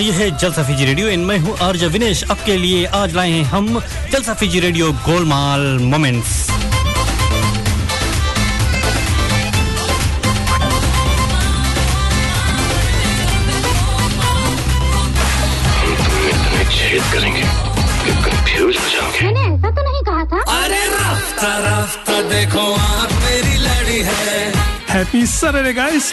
ये है जलसा फीजी रेडियो। इन मैं हूँ आर्ज विनेश। आपके लिए आज लाए हैं हम जलसा फीजी रेडियो गोलमाल मोमेंट्स। करेंगे कंफ्यूज हो जाओगे। मैंने ऐसा तो नहीं कहा था। अरे रफ्ता रफ्ता देखो आप मेरी लड़ी है। Saturday, guys!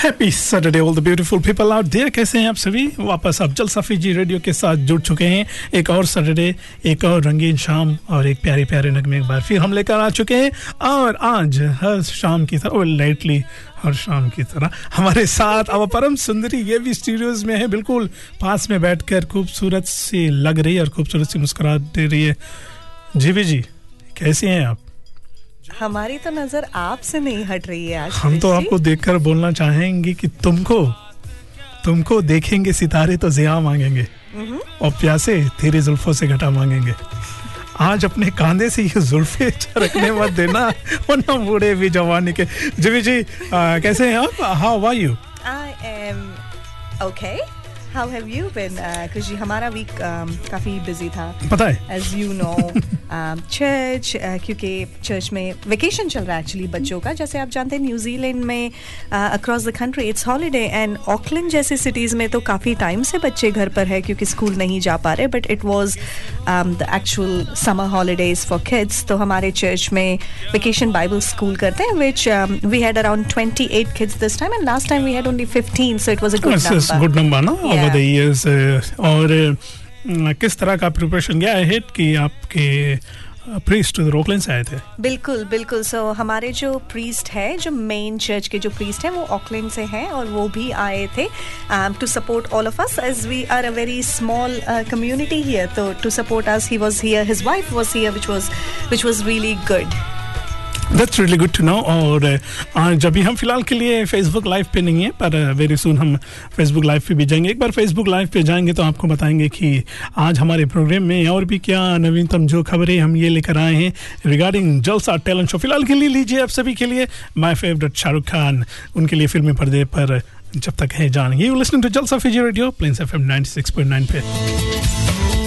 Happy Saturday all the beautiful people out there कैसे हैं आप सभी? वापस आप जल सफ़ी जी रेडियो के साथ जुड़ चुके हैं। एक और सैटरडे एक और रंगीन शाम और एक प्यारे प्यारे नगमे एक बार फिर हम लेकर आ चुके हैं। और आज हर शाम की तरह लाइटली हर शाम की तरह, हमारे साथ अब परम सुंदरी ये भी स्टूडियोज में है। बिल्कुल पास में बैठकर खूबसूरत सी लग रही है और खूबसूरत सी मुस्कुराहट दे रही है। जी भी जी, कैसे हैं आप? हमारी तो नज़र आपसे नहीं हट रही है आज हम तो। आपको देखकर बोलना चाहेंगे कि तुमको तुमको देखेंगे सितारे तो जिया मांगेंगे और प्यासे तेरी जुल्फों से घटा मांगेंगे। आज अपने कांधे से ये जुल्फे रखने मत देना वरना बूढ़े भी जवानी के जी जी आ, कैसे हैं आप? How are you I am okay. How have you been? क्योंकि हमारा वीक काफ़ी बिज़ी था. पता है। एज यू नो चर्च क्योंकि चर्च में वेकेशन चल रहा है एक्चुअली बच्चों का. जैसे आप जानते हैं न्यूजीलैंड में across the country it's holiday and Auckland जैसे सिटीज़ में तो काफ़ी टाइम से बच्चे घर पर है क्योंकि स्कूल नहीं जा पा रहे but it was the actual summer holidays for kids तो हमारे चर्च में वेकेशन बाइबल स्कूल करते हैं which we had around 28 kids this time and last time we had only 15 so it was a good number. Good number ना Yeah. The years और किस तरह का प्रिपरेशन गया है कि आपके प्रीस्ट रोकलैंड से आए थे? बिल्कुल बिल्कुल। सो so, हमारे जो प्रीस्ट है जो मेन चर्च के जो प्रीस्ट हैं वो ऑकलैंड से हैं और वो भी आए थे to support all of us as we are a very small community here तो to support us he was here his wife was here which was which was really good that's really good to know और uh, जब भी हम फ़िलहाल के लिए Facebook live पे नहीं है पर वेरी सुन हम फेसबुक लाइव पे भी जाएँगे। एक बार फेसबुक लाइव पे जाएँगे तो आपको बताएँगे कि आज हमारे प्रोग्राम में और भी क्या नवीनतम जो खबरें हम ये लेकर आए हैं। रिगार्डिंग जलसा टैलेंट शो फ़िलहाल के लिए लीजिए आप सभी के लिए माई फेवरेट शाहरुख खान उनके लिए फिल्मी पर्दे पर जब तक है जानेंगे you listening to Jalsa Fiji radio Plains FM 96.9 पे।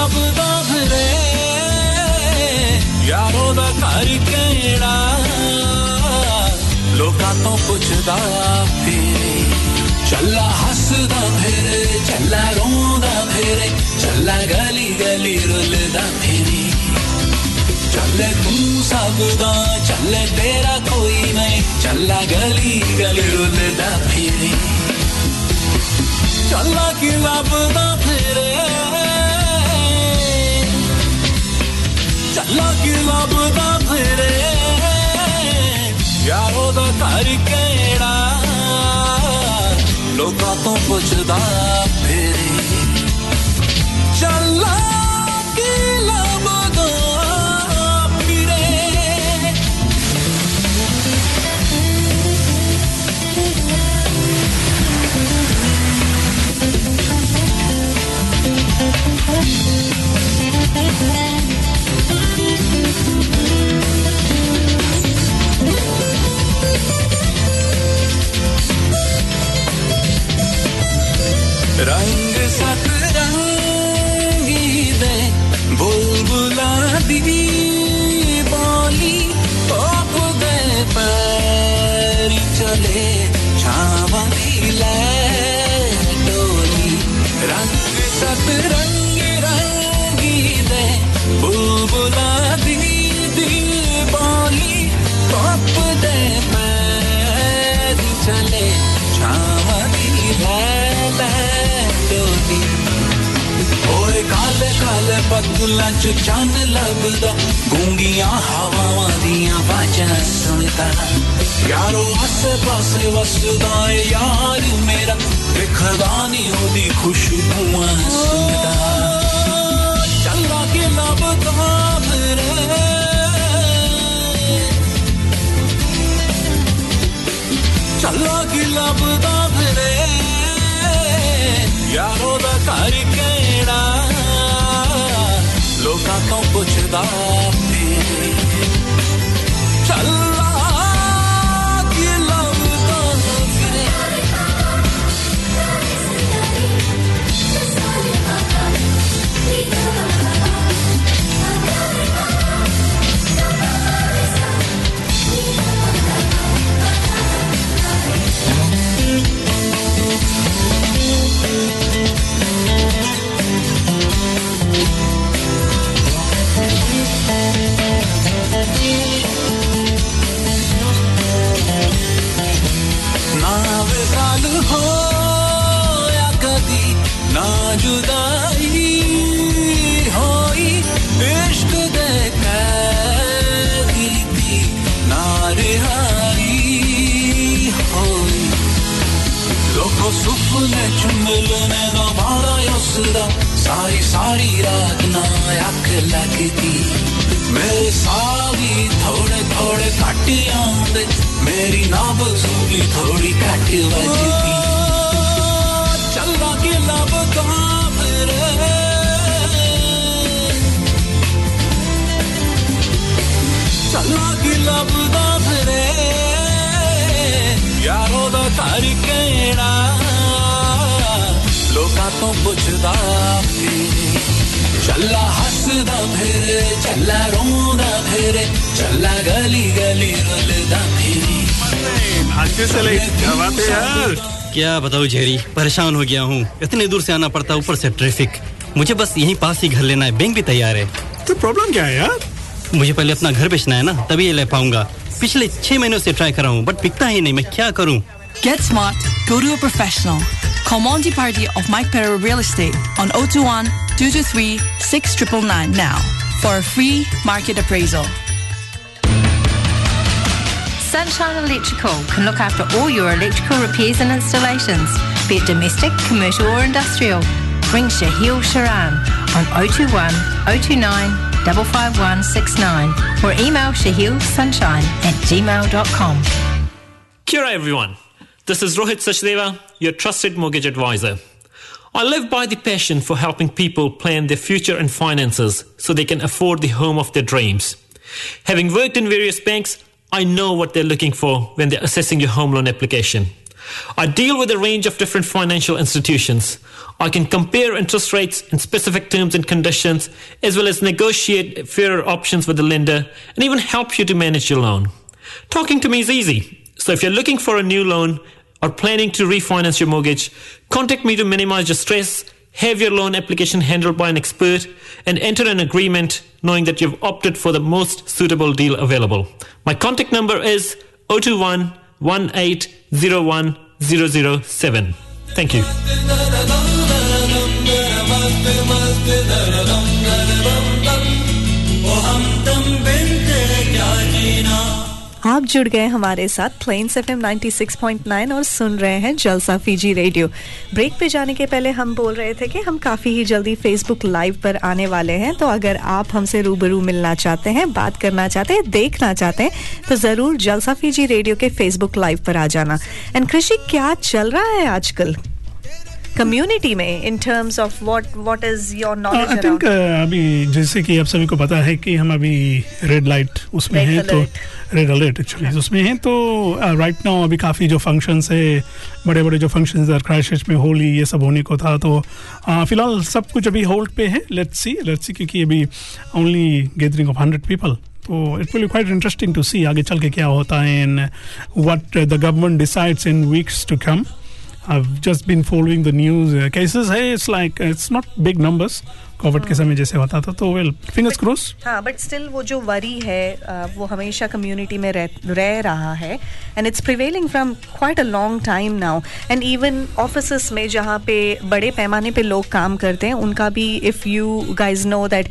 ਚੱਲਾ ਕੀ ਲੱਭਦਾ ਫਿਰੇ ਯਾਰੋ ਦਾ ਘਰ ਕਿਹੜਾ ਲੋਕਾਂ ਤੋਂ ਪੁੱਛਦਾ ਫਿਰੇ ਚੱਲਾ ਹੱਸਦਾ ਫਿਰੇ ਚੱਲਾ ਰੋਂਦਾ ਫਿਰੇ ਚੱਲਾ ਗਲੀ ਗਲੀ ਰੁੱਲਦਾ ਫਿਰੇ ਚੱਲੇ ਤੂੰ ਸਭ ਦਾ ਚੱਲੇ ਤੇਰਾ ਕੋਈ ਨਹੀਂ ਚੱਲਾ ਗਲੀ ਗਲੀ ਰੁੱਲਦਾ ਫਿਰੇ ਚੱਲਾ ਕੀ ਲੱਭਦਾ ਫਿਰੇ ਚੱਲਾ ਕੀ ਲੱਭਦਾ ਫਿਰੇ। ਯਾਰੋ ਦਾ ਘਰ ਕਿਹੜਾ? ਲੋਕਾਂ ਤੋਂ ਪੁੱਛਦਾ ਫਿਰੇ। बताऊँ जेरी परेशान हो गया हूँ। इतने दूर से आना पड़ता है ऊपर से ट्रैफ़िक। मुझे बस यहीं पास ही घर लेना है बैंक भी तैयार है। तो प्रॉब्लम क्या है यार? मुझे पहले अपना घर बेचना है ना तभी ये ले पाऊँगा। पिछले छह महीनों से ट्राई कर रहा हूँ बट बिकता ही नहीं मैं क्या करूँ? Get smart, go to a professional. Call Monty Party of Mike Perro Real Estate on 021 223 6999 now for a free market appraisal. Sunshine Electrical can look after all your electrical repairs and installations, be it domestic, commercial or industrial. Ring Shahil Sharan on 021 029 55169 or email shahilsunshine at gmail.com. Kia ora, everyone. This is Rohit Sachdeva, your trusted mortgage advisor. I live by the passion for helping people plan their future and finances so they can afford the home of their dreams. Having worked in various banks, I know what they're looking for when they're assessing your home loan application. I deal with a range of different financial institutions. I can compare interest rates and specific terms and conditions, as well as negotiate fairer options with the lender and even help you to manage your loan. Talking to me is easy. So if you're looking for a new loan or planning to refinance your mortgage, contact me to minimize your stress, have your loan application handled by an expert, and enter an agreement knowing that you've opted for the most suitable deal available. My contact number is 021 1801 007. Thank you. आप जुड़ गए हमारे साथ planes F M 96.9 और सुन रहे हैं जलसा Fiji radio. Break पे जाने के पहले हम बोल रहे थे कि हम काफ़ी ही जल्दी फेसबुक लाइव पर आने वाले हैं तो अगर आप हमसे रूबरू मिलना चाहते हैं, बात करना चाहते हैं, देखना चाहते हैं तो ज़रूर जलसा फीजी रेडियो के फेसबुक लाइव पर आ जाना। एंड कृषि, क्या चल रहा है आजकल? कम्युनिटी में in terms of what what is your knowledge I think अभी जैसे कि आप सभी को पता है कि हम अभी रेड लाइट उसमें हैं तो रेड अलर्ट एक्चुअली उसमें हैं तो राइट नाउ अभी काफ़ी जो फ़ंक्शंस है बड़े बड़े जो फ़ंक्शंस है क्राइस्ट में होली ये सब होने को था तो uh, फ़िलहाल सब कुछ अभी होल्ड पे है लेट्स सी लेट्स सी क्योंकि अभी only gathering of hundred people तो it will quite interesting to see आगे चल के क्या होता है and what the government decides in weeks to come I've just been following the news. Uh, cases, hey, it's like it's not big numbers Covid के समय जैसे होता था तो वेल फिंगर्स क्रॉस? हाँ बट स्टिल वो जो वरी है वो हमेशा कम्युनिटी में रह रह रहा है and it's prevailing from quite a long time now and even office में जहाँ पे बड़े पैमाने पे लोग काम करते हैं उनका भी if you guys know that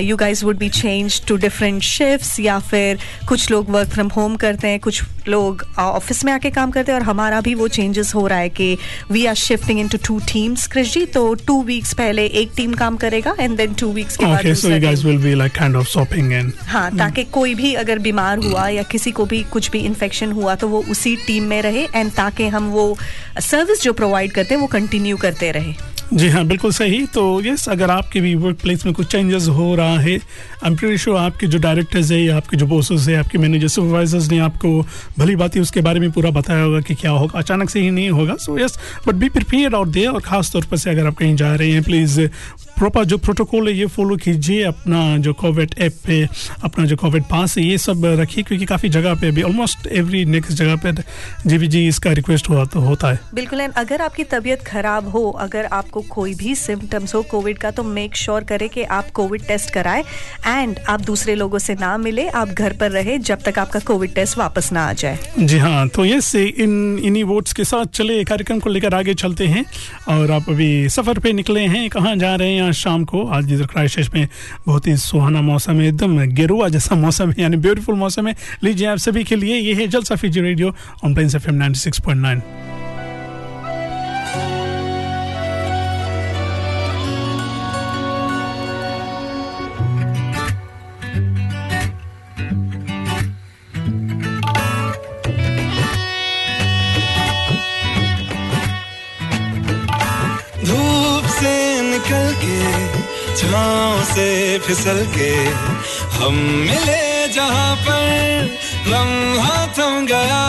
you guys would be change to different shifts या फिर कुछ लोग वर्क फ्रॉम होम करते हैं कुछ लोग ऑफ़िस में आके काम करते हैं और हमारा भी वो चेंजेस हो रहा है कि we are shifting into two two teams Krish ji तो टू वीक्स पहले एक टीम काम करेगा एंड देन टू वीक्स के बाद Okay, so दूसरा you guys team। will be like kind of swapping and हाँ ताकि कोई भी अगर बीमार हुआ या किसी को भी कुछ भी इन्फेक्शन हुआ तो वो उसी टीम में रहे एंड ताकि हम वो सर्विस जो प्रोवाइड करते हैं वो कंटिन्यू करते रहे। जी हाँ बिल्कुल सही। तो यस अगर आपके भी वर्क प्लेस में कुछ चेंजेस हो रहा है आई एम प्रीटी श्योर आपके जो डायरेक्टर्स है या आपके जो बॉसेस है आपके मैनेजर सुपरवाइजर्स ने आपको भली बात ही उसके बारे में पूरा बताया होगा कि क्या होगा। अचानक से ही नहीं होगा so yes but be prepared out there और खास तौर पर से अगर आप कहीं जा रहे हैं प्लीज़ प्रॉपर जो प्रोटोकॉल है ये फॉलो कीजिए अपना जो कोविड ऐप पे अपना जो कोविड पास है ये सब रखिए क्योंकि काफ़ी जगह पे अभी ऑलमोस्ट एवरी नेक्स्ट जगह पे जी जी इसका रिक्वेस्ट हुआ तो होता है। बिल्कुल एंड अगर आपकी तबीयत खराब हो अगर आपको कोई भी सिम्टम्स हो कोविड का तो मेक श्योर करें कि आप कोविड टेस्ट कराएँ एंड आप दूसरे लोगों से ना मिले आप घर पर रहे जब तक आपका कोविड टेस्ट वापस ना आ जाए। जी हाँ तो ये से इन इन्हीं वोट्स के साथ चले कार्यक्रम को लेकर आगे चलते हैं और आप अभी सफ़र पे निकले हैं कहाँ जा रहे हैं शाम को। आज इधर क्राइस्ट में बहुत ही सुहाना मौसम है, एकदम गेरुआ जैसा मौसम है, यानी ब्यूटीफुल मौसम है। लीजिए आप सभी के लिए, ये है Jalsa Fiji radio on Plains F M six point nine फिसल के हम मिले जहाँ पर लम्हा थम गया।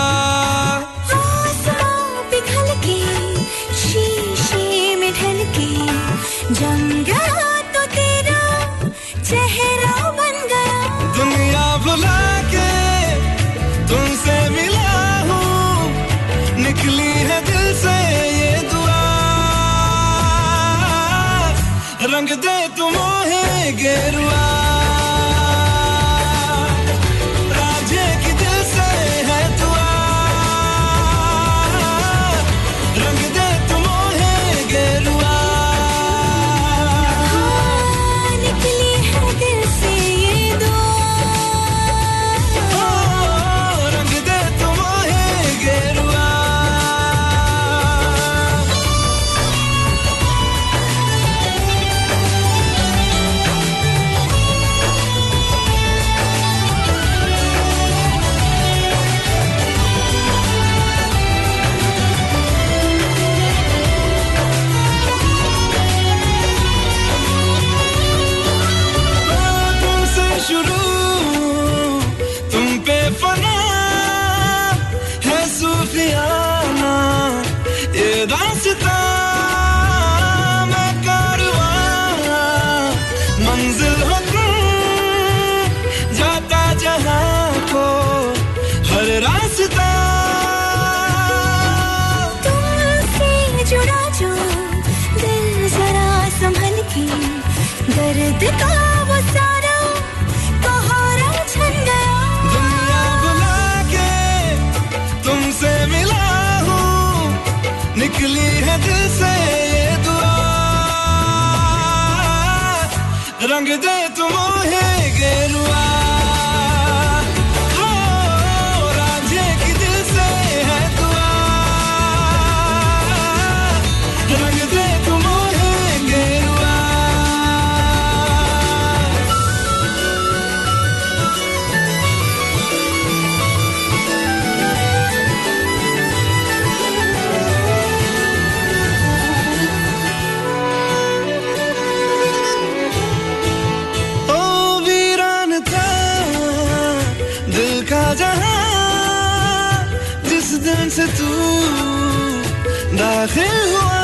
दाखिल हुआ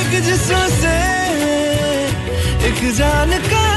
एक जिसम से एक जान का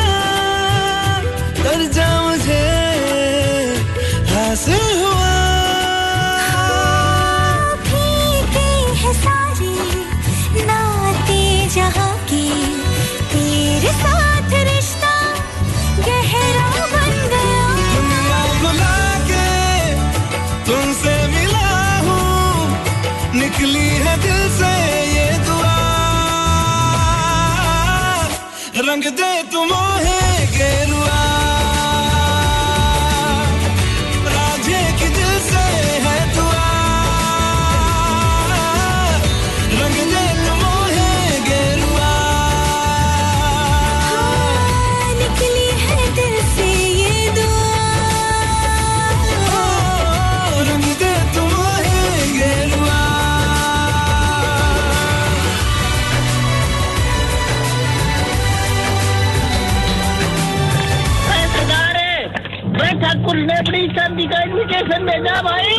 इनविटेशन भेजा भाई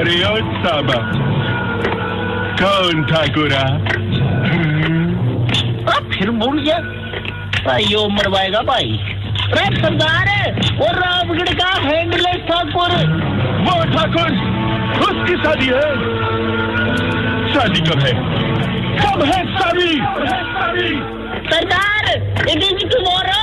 अरे ओ साबा कौन ठाकुरा अब फिर भूल गया। भाई यो मरवाएगा भाई। अरे सरदार वो रामगढ़ का हैंडलेस ठाकुर। वो ठाकुर उसकी शादी है। शादी कब है? कब है शादी? सरदार इट इज़ टुमारो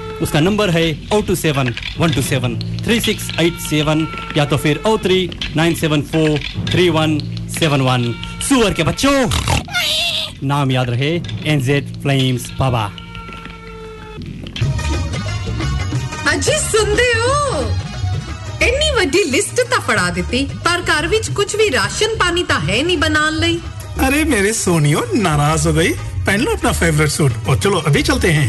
उसका नंबर है O two seven one two seven three six eight seven या तो फिर O three nine seven four three one seven one सुअर के बच्चों नाम याद रहे एनजेड फ्लेम्स बाबा ਅਜੀ ਸੁਣਦੇ ਹੋ ਇੰਨੀ ਵੱਡੀ ਲਿਸਟ ਤਾਂ ਫੜਾ ਦਿੱਤੀ ਪਰ ਘਰ ਵਿੱਚ ਕੁਝ ਵੀ ਰਾਸ਼ਨ ਪਾਣੀ ਤਾਂ ਹੈ ਨਹੀਂ ਬਣਾਉਣ ਲਈ अरे मेरे सोनियो नाराज हो गई पहन लो अपना फेवरेट सूट और चलो अभी चलते हैं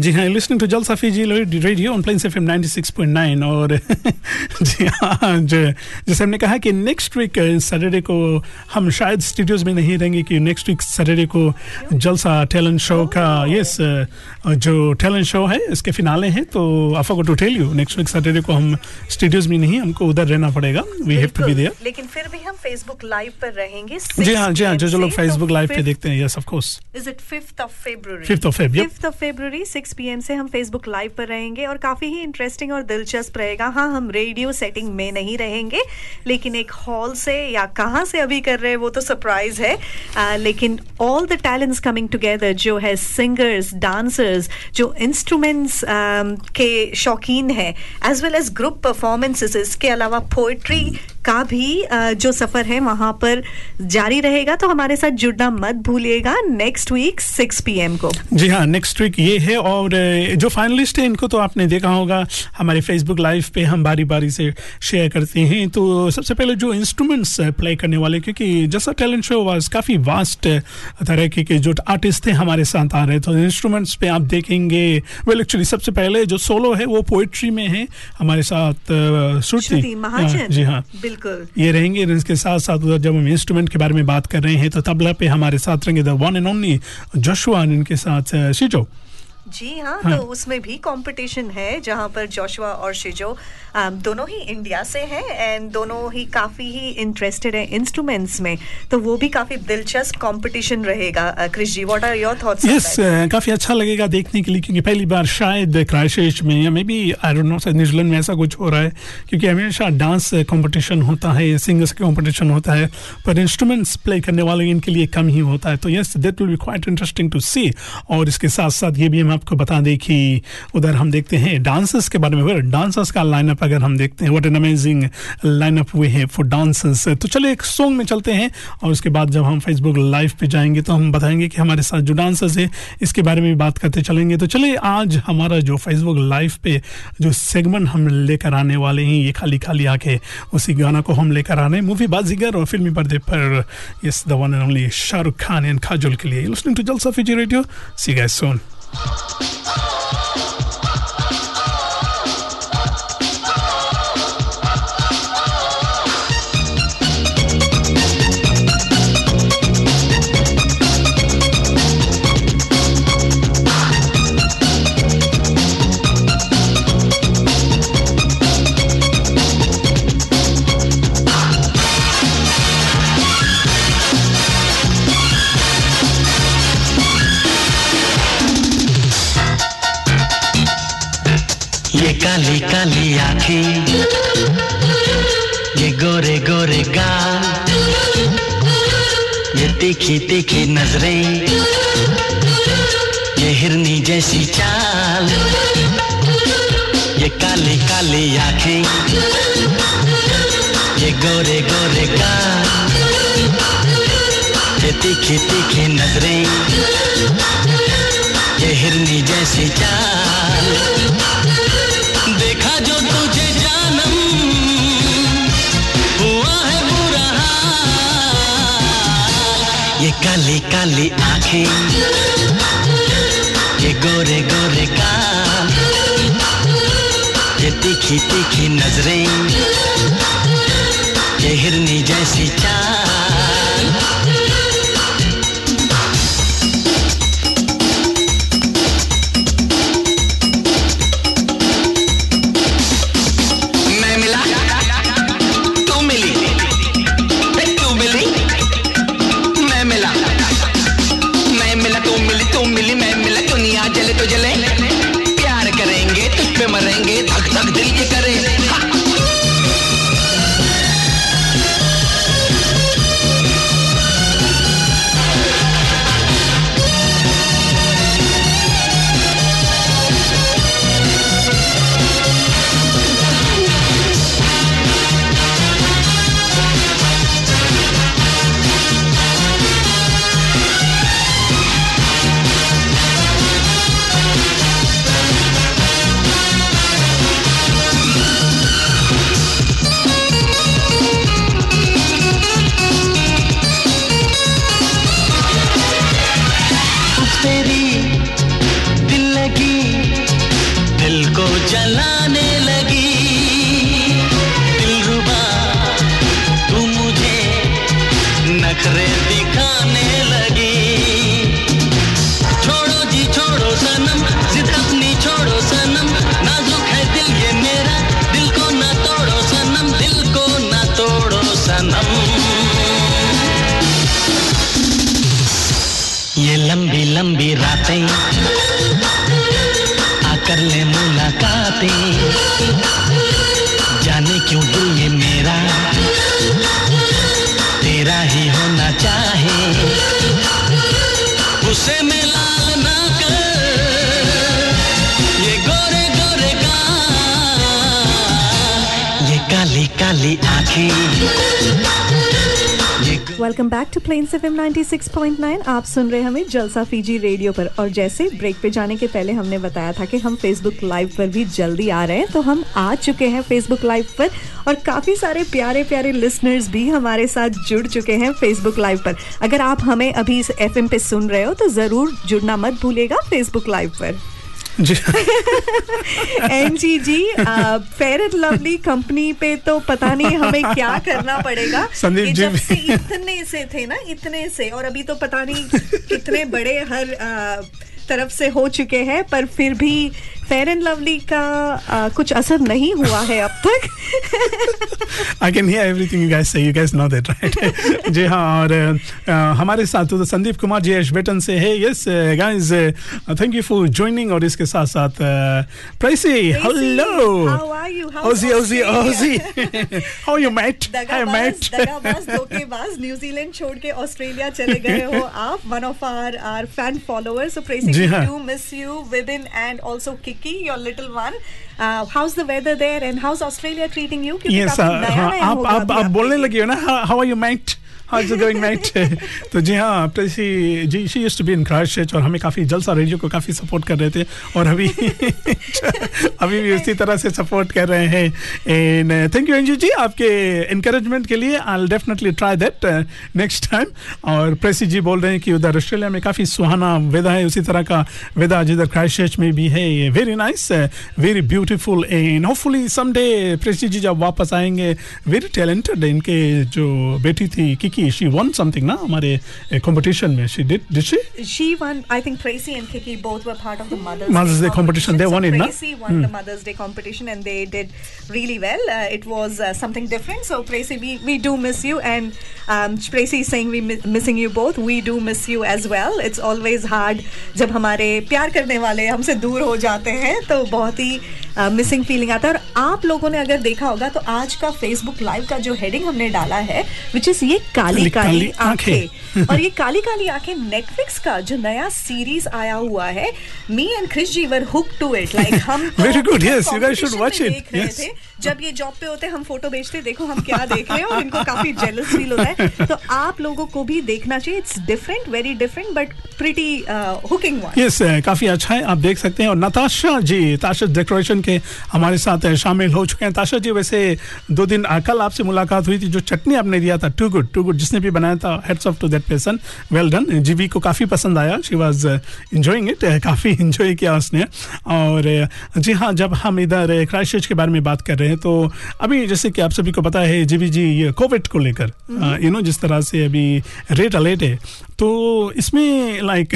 जी हाँ listening to Jalsa Fiji radio on Plains FM 96.9 और जी हाँ जो- जैसे हमने कहा कि नेक्स्ट वीक सैटरडे को हम शायद स्टूडियोज में नहीं रहेंगे कि नेक्स्ट वीक सैटरडे को जलसा टैलेंट शो का यस जो टैलेंट शो है इसके फिनाले हैं तो I forgot to tell you next week Saturday को हम स्टूडियोज में नहीं हमको उधर रहना पड़ेगा। We have to be there लेकिन फिर भी हम फेसबुक लाइव पर रहेंगे। जी हाँ जी हाँ जो जो लोग फेसबुक लाइव पे देखते हैं yes of course is it fifth of February 5th of Feb, yep. Fifth of February six P से हम फेसबुक लाइव पर रहेंगे और काफ़ी ही इंटरेस्टिंग और दिलचस्प रहेगा। हाँ हम रेडियो सेटिंग में नहीं रहेंगे लेकिन एक हॉल से या कहाँ से अभी कर रहे हैं वो तो सरप्राइज़ है। आ, लेकिन all the talents coming together जो है सिंगर्स डांसर्स जो इंस्ट्रूमेंट्स के शौकीन है as well as group performances इसके अलावा पोइट्री का भी जो सफ़र है वहाँ पर जारी रहेगा। तो हमारे साथ जुड़ना मत भूलिएगा। नेक्स्ट वीक 6 पीएम को। जी हाँ नेक्स्ट वीक ये है और अ, जो फाइनलिस्ट है इनको तो आपने देखा होगा हमारे फेसबुक लाइव पे हम बारी बारी से शेयर करते हैं। तो सबसे पहले जो इंस्ट्रूमेंट्स प्ले करने वाले क्योंकि जैसा टैलेंट शो वाज काफ़ी वास्ट तरह के, के जो आर्टिस्ट थे हमारे साथ आ रहे तो इंस्ट्रूमेंट्स पे आप देखेंगे वेल एक्चुअली सबसे पहले जो सोलो है वो पोइट्री में है हमारे साथ श्रुति। हाँ, जी हाँ। बिल्कुल। ये रहेंगे इसके साथ साथ उधर जब हम इंस्ट्रूमेंट के बारे में बात कर रहे हैं तो तबला पे हमारे साथ रहेंगे the one and only Joshua इनके साथ शिजो जी हाँ, हाँ। तो उसमें भी कंपटीशन है जहाँ पर जोशुआ और शिजो अम, दोनों ही इंडिया से हैं एंड दोनों ही काफ़ी ही इंटरेस्टेड हैं इंस्ट्रूमेंट्स में। तो वो भी काफ़ी दिलचस्प कंपटीशन रहेगा। Krish ji what are your thoughts yes काफ़ी अच्छा लगेगा देखने के लिए क्योंकि पहली बार शायद क्राइशेश में या maybe I don't know New Zealand में ऐसा कुछ हो रहा है क्योंकि हमेशा डांस कॉम्पिटिशन होता है सिंगर्स का कंपटीशन होता है पर इंस्ट्रूमेंट्स प्ले करने वाले इनके लिए कम ही होता है। तो yes that will be quite interesting to see और इसके साथ साथ ये भी हम आपको बता दें कि उधर हम देखते हैं डांसर्स के बारे में डांसर्स का लाइनअप अगर हम देखते हैं what an amazing lineup we है फॉर डांसर्स तो चलिए एक सॉन्ग में चलते हैं और उसके बाद जब हम फेसबुक लाइव पे जाएँगे तो हम बताएँगे कि हमारे साथ जो डांसर्स है, इसके बारे में बात करते चलेंगे। तो चलिए आज हमारा जो फेसबुक लाइव पे जो सेगमेंट हम लेकर आने वाले हैं, ये खाली खाली आके उसी गाना को हम लेकर आने। मूवी बाजीगर और फिल्मी पर्दे पर yes the one and only Shahrukh Khan and Kajol के लिए। Listening to Jalsa Fiji radio see guys song ये काली काली आँखें। ये गोरे गोरे गाल। ये तीखी तीखी नज़रें। ये हिरनी जैसी चाल। ये काली काली आँखें। ये गोरे गोरे गाल। ये तीखी तीखी नज़रें। ये हिरनी जैसी चाल। काली आँखें। ये गोरे गोरे कान ये तीखी तीखी नज़रें। ये हिरनी जैसी चाल। Welcome back to Plains FM 96.9 आप सुन रहे हमें जलसा फीजी रेडियो पर। और जैसे ब्रेक पे जाने के पहले हमने बताया था कि हम फेसबुक लाइव पर भी जल्दी आ रहे हैं तो हम आ चुके हैं फेसबुक लाइव पर। और काफ़ी सारे प्यारे प्यारे लिसनर्स भी हमारे साथ जुड़ चुके हैं फेसबुक लाइव पर। अगर आप हमें अभी इस एफएम पे सुन रहे हो तो ज़रूर जुड़ना मत भूलेगा फेसबुक लाइव पर। एन जी जी फेयर एंड लवली कंपनी पे तो पता नहीं हमें क्या करना पड़ेगा। संदीप जी जब से इतने से थे ना इतने से और अभी तो पता नहीं कितने बड़े हर आ, तरफ़ से हो चुके हैं पर फिर भी फेयर एंड लवली का आ, कुछ असर नहीं हुआ है अब तक। I can hear everything you guys से you guys know that right जी हाँ और अ, हमारे साथ तो संदीप कुमार जी एशबेटन से है। Yes guys thank you for joining और इसके साथ साथ pricey hello how are you? How's OG OG OG how you met दगाबाज मेट दगाबाज धोखेबाज न्यूजीलैंड छोड़ के ऑस्ट्रेलिया चले गए हो आप। One of our our fan followers so ji basically हाँ। you miss you Vibin and also Kiki your little one uh, how's the weather there and how's Australia treating you क्योंकि yes काफी नया हाँ नया आप होगा आप अभी आप आपके बोलने लगी हो ना how are you met How going mate तो जी हाँ Precy ji she used to be in Christchurch और हमें काफ़ी जलसा रेडियो को काफ़ी सपोर्ट कर रहे थे और अभी अभी भी उसी तरह से सपोर्ट कर रहे हैं। And thank you Anju ji, आपके इनकरेजमेंट के लिए I definitely try that next time और प्रेसी जी बोल रहे हैं कि उधर ऑस्ट्रेलिया में काफ़ी सुहाना वेदा है, उसी तरह का वेदा जिधर क्राइस्टचर्च में भी है very nice very beautiful and hopefully someday Precy ji जब वापस आएँगे वेरी टैलेंटेड इनके जो बेटी थी किकी शी वन समथिंग ना हमारे कंपटीशन में she did did she She won. I think Tracy and Kiki both were part of the Mother's, Mother's Day competition. They So won it, na? Tracy won Hmm. the Mother's Day competition and they did really well. Uh, it was uh, something different. So Tracy, we, we do miss you, and um, Tracy is saying we mi- missing you both. We do miss you as well. It's always hard जब हमारे प्यार करने वाले हमसे दूर हो जाते हैं तो बहुत ही मिसिंग फीलिंग आता है और आप लोगों ने अगर देखा होगा तो आज का फेसबुक लाइव का जो हेडिंग हमने डाला है विच इज़ ये काली काली काली आँखें। और ये काली काली आँखें नेटफ्लिक्स का जो नया सीरीज़ आया हुआ है me and Krish ji were hook to it like हम very good yes you guys should watch it competition जब ये जॉब पे होते हैं हम फ़ोटो भेजते देखो हम क्या देख रहे हैं और इनको काफ़ी जेलस फील होता है। तो आप लोगों को भी देखना चाहिए। It's different very different but pretty hooking one yes काफ़ी अच्छा है आप देख सकते हैं। और नताशा जी ताशा डेकोरेशन के हमारे साथ uh, शामिल हो चुके हैं। ताशा जी वैसे दो दिन uh, कल आपसे मुलाकात हुई थी जो चटनी आपने दिया था टू गुड टू गुड जिसने भी बनाया था hats off to that person well done Jeevi को काफ़ी पसंद आया शी वॉज़ इंजॉइंग इट काफ़ी इंजॉय किया उसने। और uh, जी हाँ जब हम इधर क्राइस्ट के बारे में बात कर रहे हैं तो अभी जैसे कि आप सभी को पता है जीवी जी ये कोविड को लेकर यू नो जिस तरह से अभी रेट अलर्ट है तो इसमें like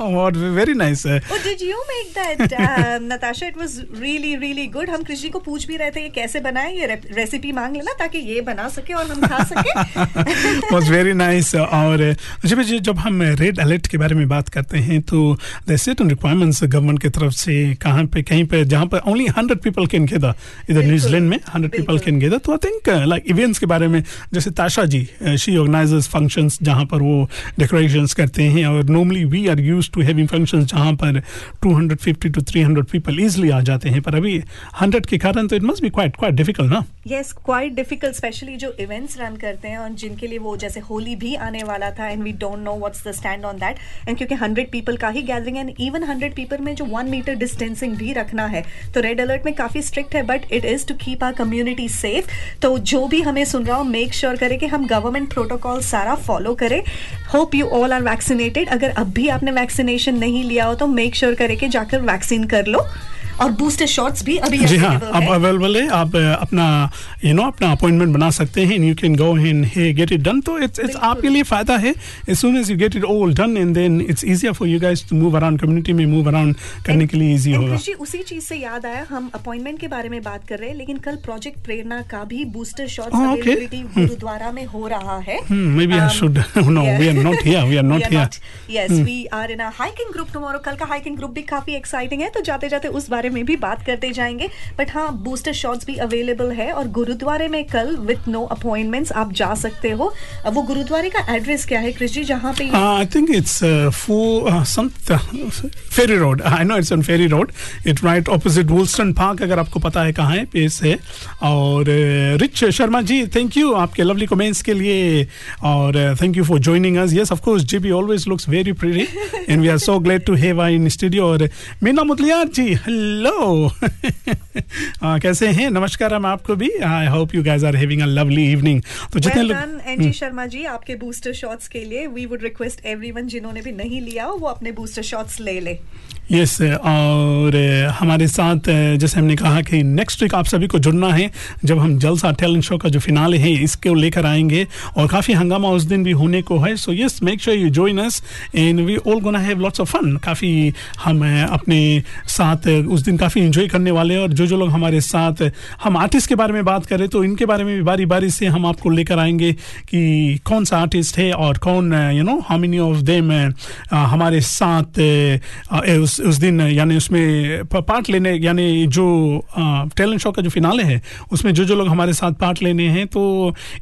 very nice Oh, did you make that, uh, Natasha? It was really, really good. हम कृषि को पूछ भी रहे थे ये कैसे बनाए ये रेसिपी मांग लेना ताकि ये बना सके और हम खा सके वॉज़ वेरी नाइस और जब जब हम रेड अलर्ट के बारे में बात करते हैं तो द सर्टन रिक्वायरमेंट्स गवर्नमेंट की तरफ़ से कहाँ पे कहीं पे जहाँ पर only hundred people can gather इधर न्यूजीलैंड में हंड्रेड पीपल कैन गेदर तो आई थिंक लाइक इवेंट्स के बारे में जैसे ताशा जी शी ऑर्गेनाइजेस फ़ंक्शंस जहाँ पर वो डेकोरेशंस करते हैं और normally we are use to having functions जहाँ पर 250 टू 300 पीपल इजिली आ जाते हैं। पर अभी 100 के कारण तो it must be quite quite difficult ना? यस क्वाइट डिफ़िकल्ट स्पेशली जो इवेंट्स रन करते हैं और जिनके लिए वो जैसे होली भी आने वाला था and we don't know what's the stand on that and क्योंकि हंड्रेड पीपल का ही gathering and even hundred people में जो वन मीटर डिस्टेंसिंग भी रखना है तो रेड अलर्ट में काफ़ी स्ट्रिक्ट है but it is to keep our community safe तो जो भी हमें सुन रहा हो मेक श्योर sure करें कि हम गवर्नमेंट प्रोटोकॉल सारा फॉलो करें। Hope you all are vaccinated अगर अब भी आपने वैक्सीनेशन नहीं लिया हो तो मेक श्योर sure करें कि जाकर वैक्सीन कर लो। और बूस्टर शॉट्स भी अभी जी हाँ अब अवेलेबल है आप अपना यू नो अपना अपॉइंटमेंट बना सकते हैं you can go in hey get it done तो इट्स इट्स आपके लिए फ़ायदा है as soon as you get it all done and then it's easier for you guys to move around community में मूव अराउंड करने के लिए easy होगा कृषि उसी चीज़ से याद आया हम अपॉइंटमेंट के बारे में बात कर रहे हैं लेकिन कल प्रोजेक्ट प्रेरणा का भी बूस्टर Oh, अवेलेबिलिटी. गुरुद्वारा में हो रहा है I Um, should. No, we are not here. We are not here. Yes, Hmm. we are in a hiking group tomorrow. कल का hiking group भी काफ़ी एक्साइटिंग है तो जाते जाते उस बारे में भी बात करते जाएँगे। बट हाँ बूस्टर शॉट्स भी अवेलेबल है और गुरुद्वारे में कल विथ नो अपॉइंटमेंट्स आप जा सकते हो। वो गुरुद्वारे का एड्रेस क्या है? कृषि जहाँ पे Uh, uh, uh, some uh, Ferry Road. I know it's on Ferry Road. It's right opposite Woolston Park. अगर आपको पता है कहाँ है पेस है। और रिच शर्मा जी थैंक यू आपके लवली कमेंट्स के लिए। और thank you for joining us yes of course Jeevi always looks very pretty and we are so glad to have I in studio और मीना मुदलियार जी हेलो कैसे हैं? नमस्कार हम आपको भी। I hope you guys are having a lovely evening तो जितने लोग एनजी शर्मा जी आपके बूस्टर शॉट्स के लिए वी वुड रिक्वेस्ट एवरीवन जिन्होंने भी नहीं लिया वो अपने बूस्टर शॉट्स ले ले। यस yes, और हमारे साथ जैसे हमने कहा कि नेक्स्ट वीक आप सभी को जुड़ना है जब हम जलसा टैलेंट शो का जो फिनाले है इसको लेकर आएँगे और काफ़ी हंगामा उस दिन भी होने को है so yes make sure you join us and we all gonna have lots of fun काफ़ी हम अपने साथ उस दिन काफ़ी इंजॉय करने वाले हैं और जो जो लोग हमारे साथ हम आर्टिस्ट के बारे में बात करें तो इनके बारे में भी बारी बारी से हम आपको लेकर आएँगे कि कौन सा आर्टिस्ट है और कौन you know how many of them हमारे साथ अ, उस दिन, यानी उसमें पार्ट लेने, यानी जो टैलेंट शो का जो फिनाले है, उसमें जो जो लोग हमारे साथ पार्ट लेने हैं तो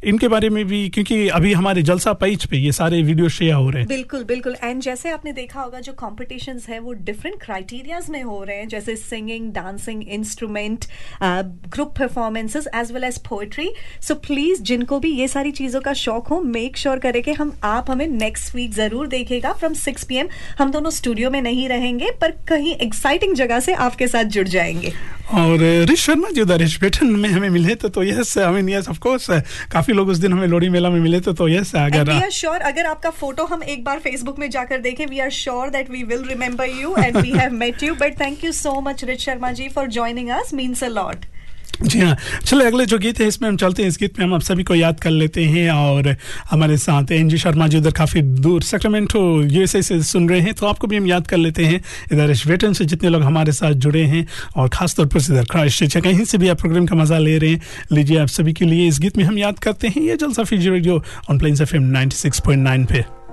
इनके बारे में भी, क्योंकि अभी हमारे जलसा पेज पे ये सारे वीडियो शेयर हो रहे हैं। बिल्कुल बिल्कुल। एंड जैसे आपने देखा होगा, जो कॉम्पिटिशन है, वो डिफरेंट क्राइटेरियाज में हो रहे हैं, जैसे singing dancing instrument group performances as well as poetry so please जिनको भी ये सारी चीज़ों का शौक हो मेक श्योर करें कि हम, आप हमें नेक्स्ट वीक ज़रूर देखेगा फ्रॉम सिक्स पी हम दोनों स्टूडियो में नहीं रहेंगे पर कहीं एक्साइटिंग जगह से आपके साथ जुड़ जाएँगे। और रिश शर्मा जी उधर रिशपेटन में हमें मिले तो तो yes I mean yes of course काफ़ी लोग उस दिन हमें लोड़ी मेला में मिले तो तो यस अगर वी आर श्योर अगर आपका फ़ोटो हम एक बार फेसबुक में जाकर देखें we are sure that we will remember you and we have met you but thank you so much Rish Sharma ji for joining us means a lot जी हाँ। चलो, अगले जो गीत है, इसमें हम चलते हैं। इस गीत में हम आप सभी को याद कर लेते हैं और हमारे साथ एन जी शर्मा जी, उधर काफ़ी दूर सेक्रेमेंटो, यूएसए से सुन रहे हैं तो आपको भी हम याद कर लेते हैं। इधर वेटन से जितने लोग हमारे साथ जुड़े हैं और खासतौर पर इधर क्राइस्ट कहीं से भी आप प्रोग्राम का मज़ा ले रहे हैं, लीजिए आप सभी के लिए इस गीत में हम याद करते हैं। ये Jalsa Fiji radio on Plains F M पे।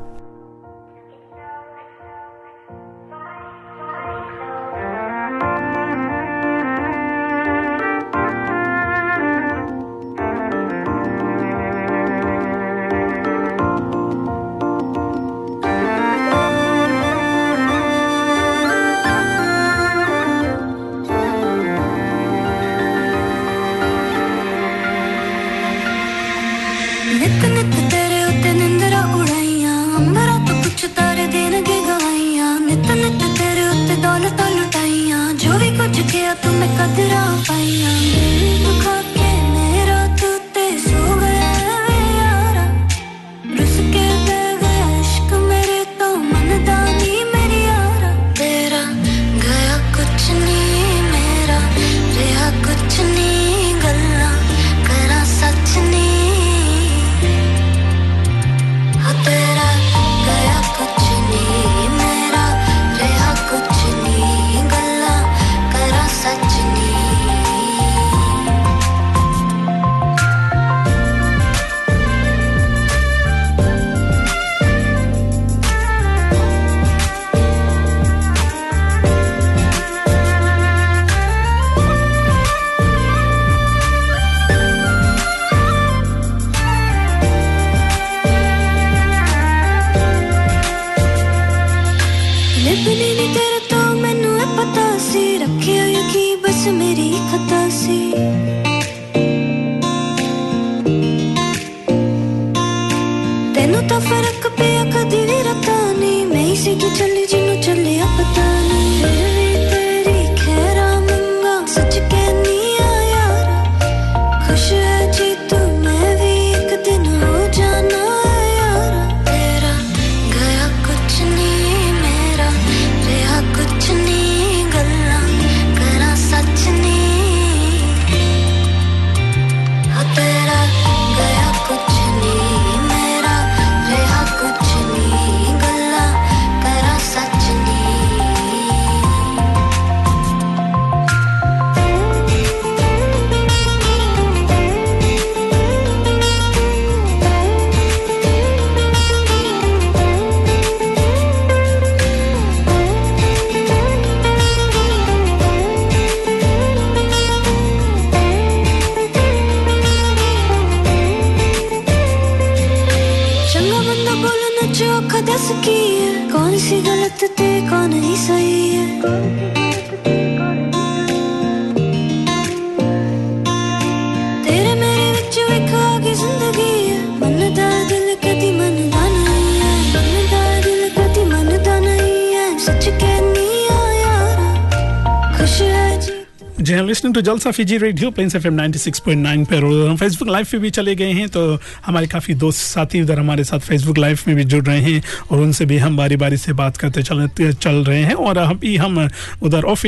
Jalsa Fiji radio Plains F M ninety six point nine पर हम फेसबुक लाइव पे भी चले गए हैं तो हमारे काफ़ी दोस्त साथी उधर हमारे साथ फेसबुक लाइव में भी जुड़ रहे हैं और उनसे भी हम बारी बारी से बात करते चल चल रहे हैं और अभी हम उधर ऑफ़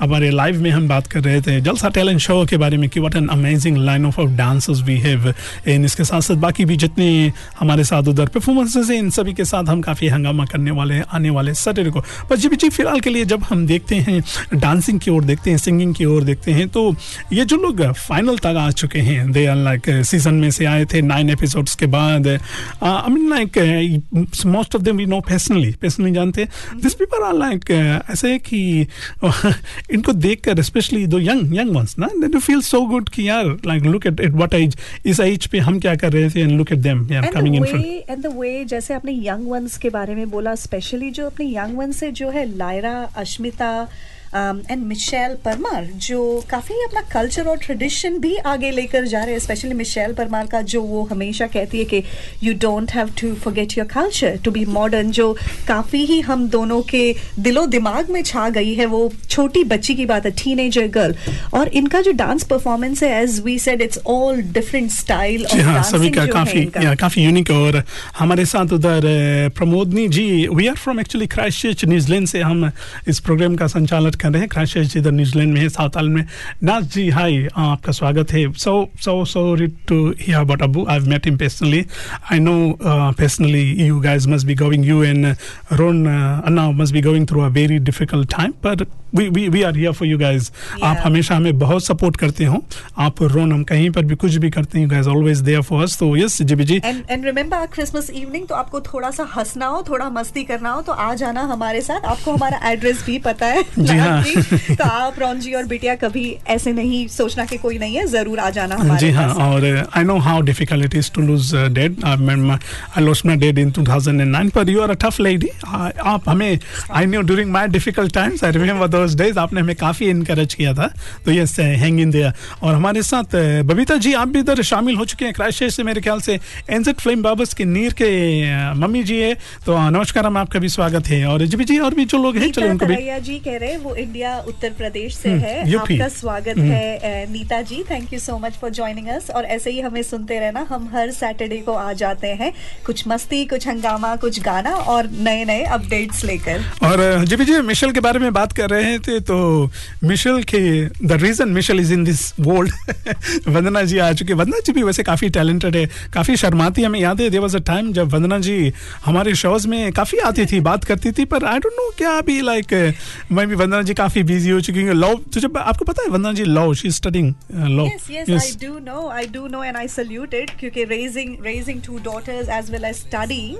हमारे लाइव में हम बात कर रहे थे। जलसा टैलेंट शो के बारे में कि what an amazing line of of dancers we have in इसके साथ साथ बाकी भी जितने हमारे साथ उधर परफॉर्मेंसेज हैं, इन सभी के साथ हम काफ़ी हंगामा करने वाले हैं, आने वाले सैटरडे को। पर जी जी, फ़िलहाल के लिए जब हम देखते हैं डांसिंग की ओर देखते हैं सिंगिंग की ओर देखते हैं तो ये जो लोग फाइनल तक आ चुके हैं दे आर लाइक सीज़न में से आए थे नाइन एपिसोड्स के बाद I mean like most of them we know personally personally जानते हैं। दिस पीपल आर लाइक ऐसे है कि इनको देखकर स्पेशली दो यंग यंग वंस ना they do feel so good कि यार like look at at what age is age पे हम क्या कर रहे थे एंड लुक एट देम यार coming in front and the way जैसे आपने यंग वंस के बारे में बोला स्पेशली जो अपने यंग वंस से जो है Lyra Ashmita and Michelle Parmar जो काफ़ी अपना कल्चर और ट्रेडिशन भी आगे लेकर जा रहे हैं स्पेशली मिशेल परमार का जो वो हमेशा कहती है कि you don't have to forget your culture to be modern जो काफ़ी ही हम दोनों के दिलो दिमाग में छा गई है वो छोटी बच्ची की बात है टीनेजर गर्ल और इनका जो डांस परफॉर्मेंस है as we said it's all different style हाँ सभी का काफ़ी काफ़ी यूनिक और हमारे साथ उधर Pramodini ji we are from actually Christ New Zealand से हम इस प्रोग्राम का संचालन कर रहे हैं। क्राइश इधर न्यूजीलैंड में है साउथ आल में। नाज जी हाई आपका स्वागत है। So so sorry to hear about Abu I met him personally I know personally you guys must be going you and Ron Anna must be going through a very difficult time पर we we we are here for you guys आप हमेशा हमें बहुत support करते हो। आप रोन हम कहीं पर भी कुछ भी करते हैं you guys always there for us तो यस जी जी and and remember Christmas evening तो आपको थोड़ा सा हंसना हो थोड़ा मस्ती करना हो तो आ जाना हमारे साथ। आपको हमारा एड्रेस भी पता है जी हाँ। तो आप रॉन जी और बिटिया कभी ऐसे नहीं सोचना कि कोई नहीं है ज़रूर आ जाना हमारे जी हाँ और I know how difficult it is to lose dad I lost my dad in 2009 पर you are a tough lady आप हमें I know during my difficult times I remember those days आपने हमें काफ़ी इनकरेज किया था। तो यस हैंग इन देयर और हमारे साथ uh, बबीता जी आप भी इधर शामिल हो चुके हैं क्राइस्ट से मेरे ख्याल से। एनजेड फ्लेम बाबस के नीर के uh, मम्मी जी है। तो uh, नमस्कार हम आपका भी स्वागत है। और जी जी और भी जो लोग हैं चलो उनको भी। जी कह रहे हैं वो इंडिया उत्तर प्रदेश से हम्म, है। आपका स्वागत हम्म। है Neeta ji. Thank you so much for joining us और ऐसे ही हमें सुनते रहना हम हर सैटरडे को आ जाते हैं। कुछ मस्ती कुछ हंगामा कुछ गाना और नए नए अपडेट्स लेकर। और जी जी मिशेल के बारे में बात कर रहे थे तो मिशेल के the reason Michelle is in this world Vandana ji आ चुके। वंदना जी भी वैसे काफ़ी टैलेंटेड है काफ़ी शर्माती हमें याद है। देयर वाज अ टाइम जब वंदना जी हमारे शोज़ में काफ़ी आती थी बात करती थी पर आई डोंट नो क्या अभी लाइक मैं भी वंदना जी काफ़ी बिज़ी हो चुकी हूँ। लॉ तुझे आपको पता है Vandana ji law she studying law Yes, yes, I do know. I do know, and I salute क्योंकि raising raising two daughters as well as studying,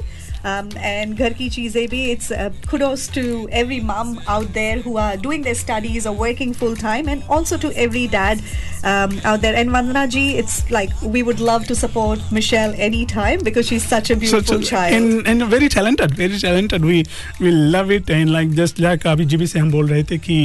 and घर की चीज़ें भी it's kudos to every mum out there who are doing their studies और working full time and also to every dad out there and Vandana ji it's like we would love to support Michelle any time because she is such a beautiful child very talented very talented we we love it and like just like अभी जी भी से हम बोल रहे थे कि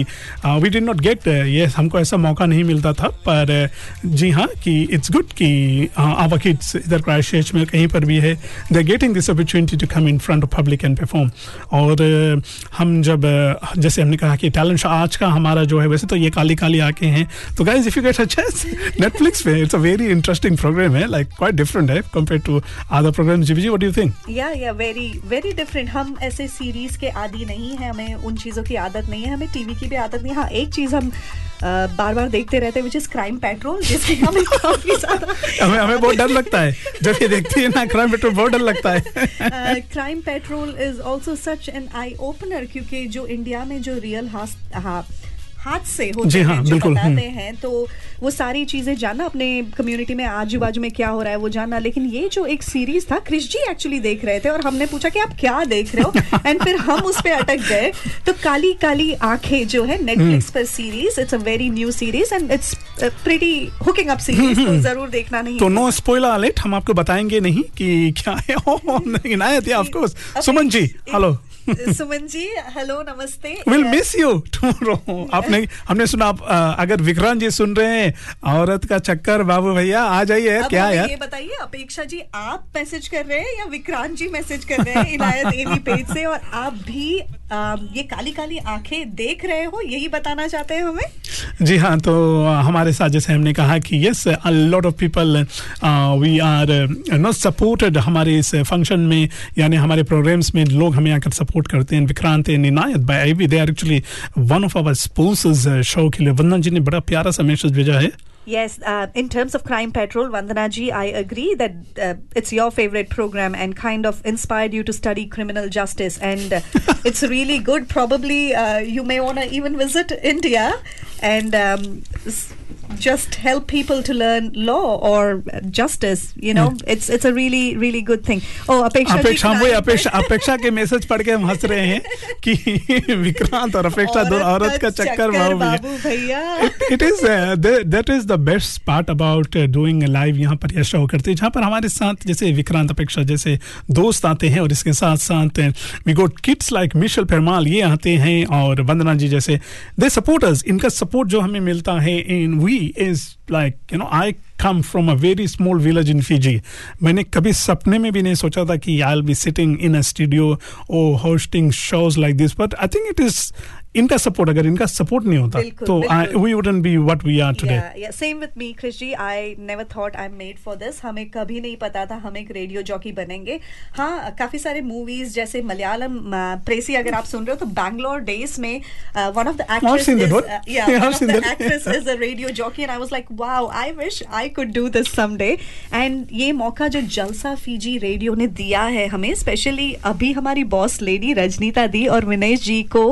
we did not gate ये हमको ऐसा मौका नहीं मिलता था पर जी हाँ कि इट्स गुड कि आवर किड्स इधर क्राइश में कहीं पर भी है they getting this opportunity to come in front of public and perform और uh, हम जब uh, जैसे हमने कहा कि टैलेंट शो आज का हमारा जो है वैसे तो ये काली काली आके हैं। तो guys if you get a chance Netflix पे it's a very interesting program है लाइक क्वाइट डिफरेंट है compare to other program ji what do you think yeah yeah very very different हम ऐसे सीरीज़ के आदि नहीं है हमें उन चीज़ों की आदत नहीं है हमें टीवी की भी आदत नहीं। है हाँ एक चीज़ हम Uh, बार बार देखते रहते हैं विच इज़ क्राइम पेट्रोल जिसकी हमें काफ़ी ज़्यादा हमें हमें बहुत डर लगता है। जब ये देखती है ना क्राइम पेट्रोल बहुत डर लगता है। Crime patrol is also such an eye opener क्योंकि जो इंडिया में जो रियल हाथ से होते जी हाँ, हैं जो बताते हम्म। हैं तो वो सारी चीज़ें जानना अपने कम्युनिटी में आजू बाजू में क्या हो रहा है वो जानना। लेकिन ये जो एक सीरीज़ था क्रिश जी एक्चुअली देख रहे थे और हमने पूछा कि आप क्या देख रहे हो? एंड फिर हम उस पे अटक गए। तो काली काली आँखें जो है नेटफ्लिक्स पर series it's a very new series and it's pretty hooking up series तो ज़रूर देखना नहीं तो नो स्पॉइलर अलर्ट हम आपको बताएँगे नहीं कि क्या है course Suman ji hello Suman ji hello नमस्ते। विल मिस यू टुमारो आपने हमने सुना आप अगर विक्रांत जी सुन रहे हैं औरत का चक्कर बाबू भैया आ जाइए क्या यार? ये बताइए अपेक्षा जी आप मैसेज कर रहे हैं या विक्रांत जी मैसेज कर रहे हैं इनायत एवी पेज से? और आप भी आ, ये काली काली आँखें देख रहे हो यही बताना चाहते हैं हमें? जी हाँ तो हमारे साथ जैसे हमने कहा कि yes a lot of people we are not supported हमारे इस फ़ंक्शन में यानी हमारे प्रोग्राम्स में लोग हमें आकर सपोर्ट करते हैं Vikrant निनायत by I we they are actually one of our sponsors show के लिए। वंदन जी ने बड़ा प्यारा सा मैसेज भेजा है। Yes, uh, in terms of Crime Patrol, Vandana ji, I agree that uh, it's your favorite program and kind of inspired you to study criminal justice. And uh, it's really good. Probably uh, you may want to even visit India and um, s- just help people to learn law or uh, justice. You know, it's it's a really really good thing. Oh, Apeksha, ji, अपेक्षा हम वही crime अपेक्षा अपेक्षा के message पढ़ के हम हंस रहे हैं कि विक्रांत और अपेक्षा दोनों औरत का चक्कर बाबू भैया बाबू भैया it is that is the best part about doing live यहाँ पर यह शो करते हैं, जहाँ पर हमारे साथ जैसे विक्रांत अपेक्षा जैसे दोस्त आते हैं और इसके साथ साथ we got kids like Michelle Parmar ये आते हैं और वंदना जी जैसे दे सपोर्टर्स इनका सपोर्ट जो हमें मिलता है in we is like you know I come from a very small village in Fiji मैंने कभी सपने में भी नहीं सोचा था कि I be sitting in a studio or hosting shows like this but I think it is इनका सपोर्ट अगर इनका सपोर्ट नहीं होता बिल्कुल, तो। We wouldn't be what we are today Yeah, yeah. Same with me, आई. I never thought I'm made for this. हमें कभी नहीं पता था हम एक रेडियो जॉकी बनेंगे हाँ काफ़ी सारे मूवीज़ जैसे मलयालम प्रेसी अगर आप सुन रहे हो तो बैंगलोर डेज़ में one of the actress is a radio jockey and I was like wow I wish I could do this someday and ये मौका जो जलसा फीजी रेडियो ने दिया है हमें स्पेशली अभी हमारी बॉस लेडी रजनीता दी और विनेश जी को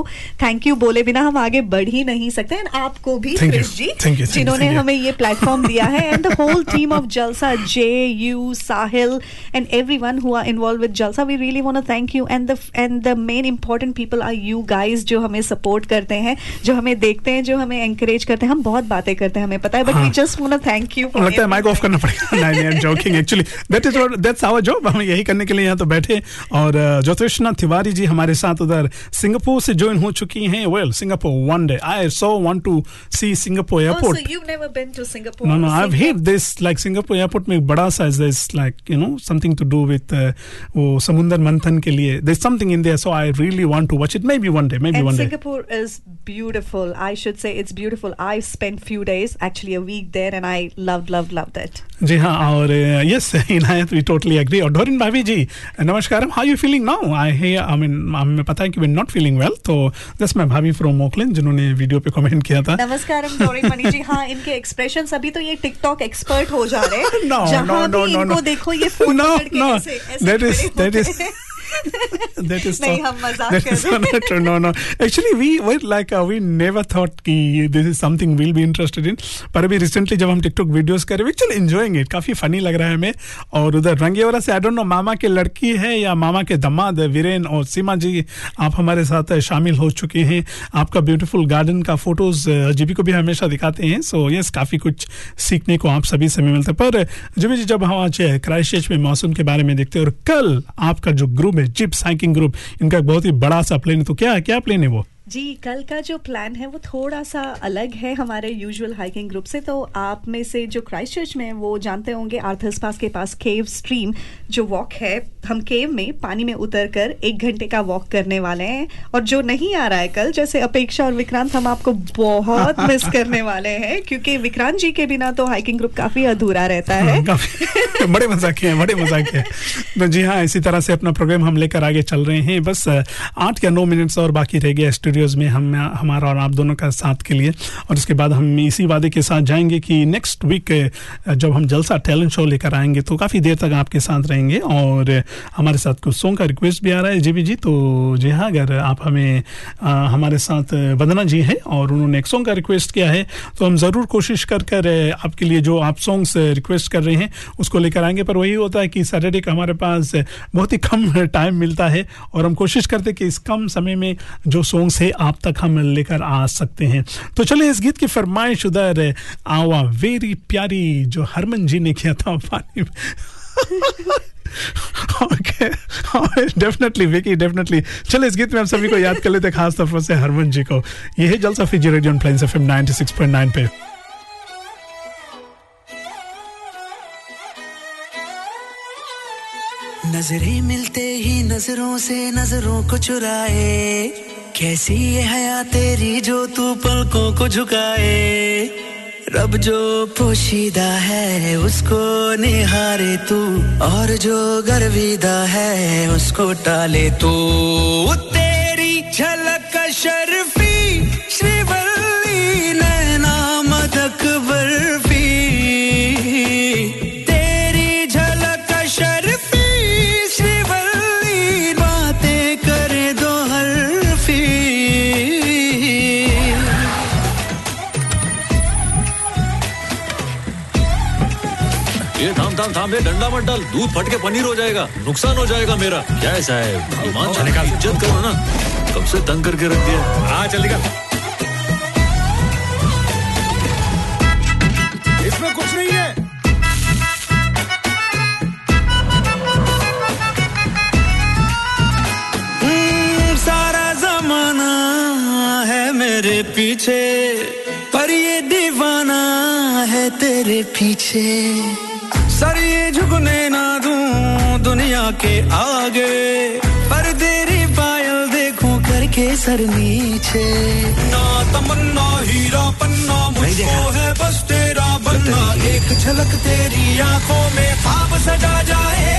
थैंक यू बोले बिना हम आगे बढ़ ही नहीं सकते? एंड आपको भी क्रिश जी जिन्होंने हमें ये प्लेटफॉर्म दिया है and the whole team of Jalsa J you Sahil and everyone who are involve with Jalsa we really want to thank you and the and the main important people are you guys जो हमें support करते हैं जो हमें देखते हैं जो हमें एंकरेज करते हैं। हम बहुत बातें करते हैं हमें पता है but we. Just to thank you लगता है माइक ऑफ़ करना पड़ेगा। नहीं नहीं I am joking actually that is that's our job हम यही करने के लिए यहाँ तो बैठे और uh, ज्योतिषनाथ तिवारी जी हमारे साथ उधर सिंगापुर से ज्वाइन हो चुकी हैं। Well Singapore one day I so want to see Singapore Oh, so airport you've never been to Singapore? No, no, or I've seen heard this like Singapore airport में एक बड़ा सा is this like you know something to do with uh, वो समुंदर मंथन के लिए there's something in there so I really want to watch it maybe one day maybe and one day Singapore is beautiful. I should say it's beautiful. I spent few days, actually a week there, and I loved, loved, loved it. जी हाँ और yes Inayat we totally agree और Doreen भाभी जी नमस्कार how you feeling now I hey I mean हमें पता है कि वी नॉट फीलिंग वेल तो जस्ट मैं भाभी फ्रॉम ओकलैंड जिन्होंने वीडियो पे कमेंट किया था। नमस्कार डोरिन जी। हाँ इनके एक्सप्रेशन अभी तो ये टिकटॉक एक्सपर्ट हो जा रहे हैं। नो no, इनको no. देखो ये phone No, no that no. That ऐसे That is- that is- होते that is नहीं so, हम मज़ाक that is so not true. no no. Actually we were like uh, we never thought कि this is something we'll be interested in. पर अभी recently जब हम टिकटॉक वीडियोस कर रहे हैं actually enjoying it. काफ़ी फनी लग रहा है हमें। और उधर रंगेवरा से आई डोंट नो मामा के लड़की है या मामा के दमाद वीरेन और सीमा जी आप हमारे साथ शामिल हो चुके हैं। आपका ब्यूटीफुल गार्डन का फ़ोटोज़ जीबी को भी हमेशा दिखाते हैं। सो यस काफ़ी कुछ सीखने को आप सभी से मिलता है। पर जीबी जी जब हम आज क्राइस्ट चर्च में मौसम के बारे में देखते हैं और कल आपका जो ग्रुप है चिप हाइकिंग ग्रुप, इनका एक बहुत ही बड़ा सा प्लेन है। तो क्या है, क्या प्लेन है वो? जी कल का जो प्लान है वो थोड़ा सा अलग है हमारे यूजुअल हाइकिंग ग्रुप से। तो आप में से जो क्राइस्ट चर्च में वो जानते होंगे आर्थर्स पास के पास केव स्ट्रीम जो वॉक है। हम केव में पानी में उतर कर एक घंटे का वॉक करने वाले हैं। और जो नहीं आ रहा है कल जैसे अपेक्षा और विक्रांत हम आपको बहुत मिस करने वाले हैं क्योंकि विक्रांत जी के बिना तो हाइकिंग ग्रुप काफ़ी अधूरा रहता है। बड़े मज़ाक हैं बड़े मज़ाक हैं। तो जी हाँ इसी तरह से अपना प्रोग्राम हम लेकर आगे चल रहे हैं। बस आठ या नौ मिनट्स और बाकी रह गया स्टूडियो स्टूडियोज़ में हम हमारा और आप दोनों का साथ के लिए। और उसके बाद हम इसी वादे के साथ जाएँगे कि नेक्स्ट वीक जब हम जलसा टैलेंट शो लेकर आएँगे तो काफ़ी देर तक आपके साथ रहेंगे। और हमारे साथ कुछ सॉन्ग का रिक्वेस्ट भी आ रहा है जी जी तो जी हाँ अगर आप हमें आ, हमारे साथ वंदना जी हैं और उन्होंने एक सॉन्ग का रिक्वेस्ट किया है तो हम ज़रूर कोशिश कर कर आपके लिए जो आप सॉन्ग्स रिक्वेस्ट कर रहे हैं उसको लेकर आएँगे। पर वही होता है कि सैटरडे का हमारे पास बहुत ही कम टाइम मिलता है और हम कोशिश करते कि इस कम समय में जो सॉन्ग्स है आप तक हम लेकर आ सकते हैं। तो चलिए इस गीत की फरमाइश उधर, आवा वेरी प्यारी जो हरमन जी ने किया था पानी डेफिनेटली विकी डेफिनेटली चलो इस गीत में हम सभी को याद कर लेते खास तौर से हरमन जी को। ये है जलसा फिजी रेडियो प्लेन्स एफएम 96.9 पे। नज़रें मिलते ही नज़रों से नज़रों को चुराए। कैसी है हया तेरी जो तू पलकों को झुकाए? रब जो पोशीदा है, उसको निहारे तू। और जो गर्विदा है, उसको टाले तू। तेरी झलक शर्फी श्रीवल्ली ये थाम थाम थाम ये डंडा मत डाल। दूध फट के पनीर हो जाएगा। नुकसान हो जाएगा मेरा। क्या है? साहब ईमान चले का इज़्ज़त करो ना। कब से तंग करके रख दिया? हाँ चल निकल। इसमें कुछ नहीं है। हम्म, सारा जमाना है मेरे पीछे पर ये दीवाना है तेरे पीछे। सर ये झुकने ना दूँ दुनिया के आगे। पर तेरी पायल देखूँ करके सर नीचे। ना तमन्ना हीरा पन्ना मुझको है बस तेरा बनना। एक झलक तेरी आँखों में ख्वाब सजा जाए।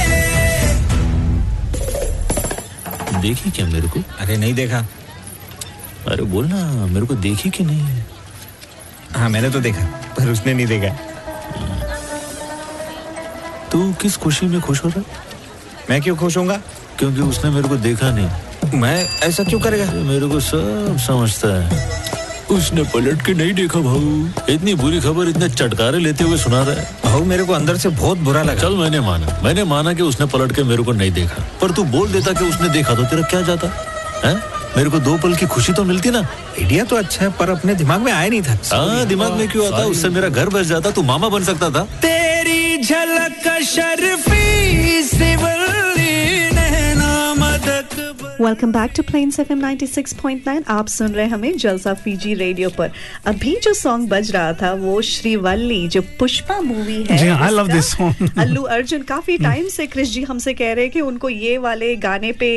देखी क्या मेरे को? अरे नहीं देखा। अरे बोलना मेरे को देखी कि नहीं? हाँ मैंने तो देखा पर उसने नहीं देखा। तू किस खुशी में खुश हो रहा मैं क्यों खुश होऊँगा? क्योंकि उसने मेरे को देखा नहीं। मैं ऐसा क्यों करेगा? मेरे को सब समझता है। उसने पलट के नहीं देखा भाऊ। इतनी बुरी खबर इतने चटकारे लेते हुए सुना रहा है। भाऊ मेरे को अंदर से बहुत बुरा लगा। चल मैंने माना। मैंने माना कि उसने पलट के मेरे को नहीं देखा। पर तू बोल देता कि उसने देखा तो तेरा क्या जाता? है? मेरे को दो पल की खुशी तो मिलती ना। आइडिया तो अच्छा है पर अपने दिमाग में आया नहीं था। हाँ दिमाग में क्यों आता? उससे मेरा घर बस जाता तू मामा बन सकता था। Welcome back to Plains FM 96.9 आप सुन रहे हैं हमें जलसा फीजी रेडियो पर। अभी जो सॉन्ग बज रहा था वो श्रीवल्ली जो पुष्पा मूवी है जी I love this song Allu Arjun काफ़ी टाइम से क्रिश जी हमसे कह रहे हैं कि उनको ये वाले गाने पे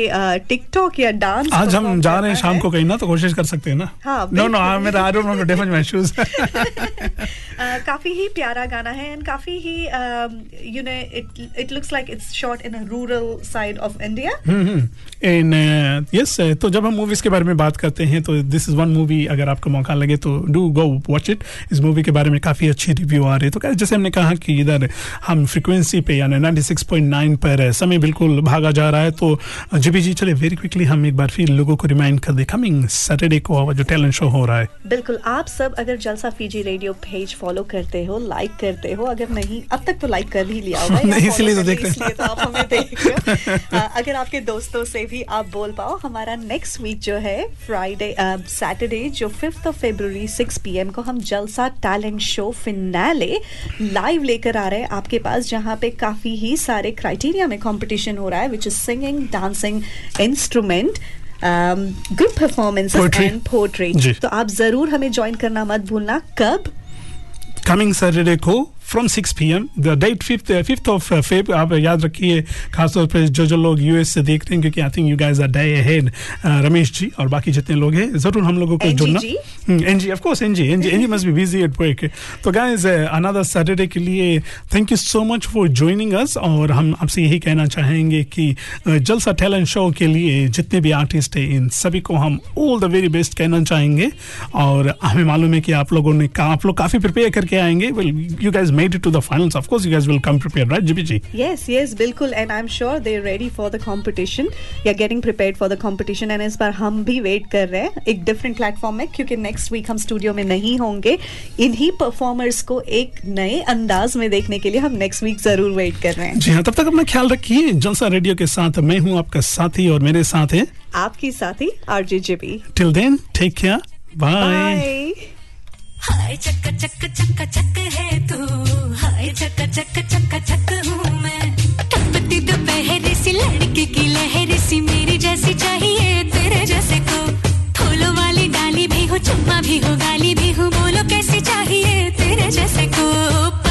टिकटॉक या डांस आज हम जा रहे हैं शाम को कहीं ना तो कोशिश कर सकते हैं ना। हाँ, नो नो मेरा I don't want to defend my shoes काफ़ी ही प्यारा गाना है एंड काफ़ी ही you know it it looks like it's shot in a rural side of India in yes तो जब हम मूवीज़ के बारे में बात करते हैं तो दिस इज़ वन मूवी अगर आपको मौका लगे तो डू गो वॉच इट इस मूवी के बारे में काफ़ी अच्छी रिव्यू आ रही है। तो जैसे हमने कहा कि इधर हम फ्रिक्वेंसी पे यानी 96.9 पर समय बिल्कुल भागा जा रहा है तो जीबी जी चले वेरी क्विकली हम एक बार फिर लोगों को रिमाइंड कर दे कमिंग सैटरडे को जो टैलेंट शो हो रहा है। बिल्कुल आप सब अगर Jalsa Fiji radio page follow करते हो लाइक करते हो अगर नहीं अब तक तो लाइक कर ही लिया होगा नहीं, इसलिए तो देख रहे हैं। इसलिए तो आप हमें देख रहे हो। अगर आपके दोस्तों से भी आप बोल पाओ हमारा नेक्स्ट वीक जो है फ्राइडे सैटरडे जो fifth of February six P को हम जलसा टैलेंट शो फिनाले लाइव लेकर आ रहे हैं आपके पास जहाँ पे काफ़ी ही सारे क्राइटेरिया में कॉम्पिटिशन हो रहा है which is singing dancing instrument group performance and poetry तो आप ज़रूर हमें ज्वाइन करना मत भूलना। कब? कमिंग सैटरडे को from six P M the date fifth fifth of Feb आप याद रखिए खासतौर पर जो जो लोग यूएस से देख रहे हैं क्योंकि I think you guys are day ahead Ramesh ji और बाकी जितने लोग हैं ज़रूर हम लोगों को जुड़ना। N G of course N G N G N G must be busy at work तो गाइज़ अनदर सैटरडे के लिए thank you so much for joining us और हम आपसे यही कहना चाहेंगे कि जलसा टैलेंट शो के लिए जितने भी आर्टिस्ट हैं इन सभी को हम ऑल द वेरी बेस्ट कहना चाहेंगे और हमें मालूम है कि आप लोगों ने आप लोग काफ़ी प्रिपेयर करके आएँगे। Well you guys made it to the finals of course you guys will come prepare right GB Yes, yes, बिल्कुल and I am sure they ready for the competition या getting prepared for the competition and इस बार हम भी wait कर रहे हैं एक डिफरेंट प्लेटफॉर्म में क्योंकि नेक्स्ट वीक हम स्टूडियो में नहीं होंगे इन्हीं परफॉर्मर्स को एक नए अंदाज में देखने के लिए हम नेक्स्ट वीक ज़रूर वेट कर रहे हैं जी हाँ तब तक अपना ख्याल रखिए जलसा रेडियो के साथ मैं हूँ आपका साथी और मेरे साथ है आपकी साथी RJ JB till then take care bye hi, चक चक सी, लड़के की लहर सी, मेरी जैसी चाहिए तेरे जैसे को। फूलों वाली डाली भी हो, चुम्मा भी हो, गाली भी हो, बोलो कैसी चाहिए तेरे जैसे को।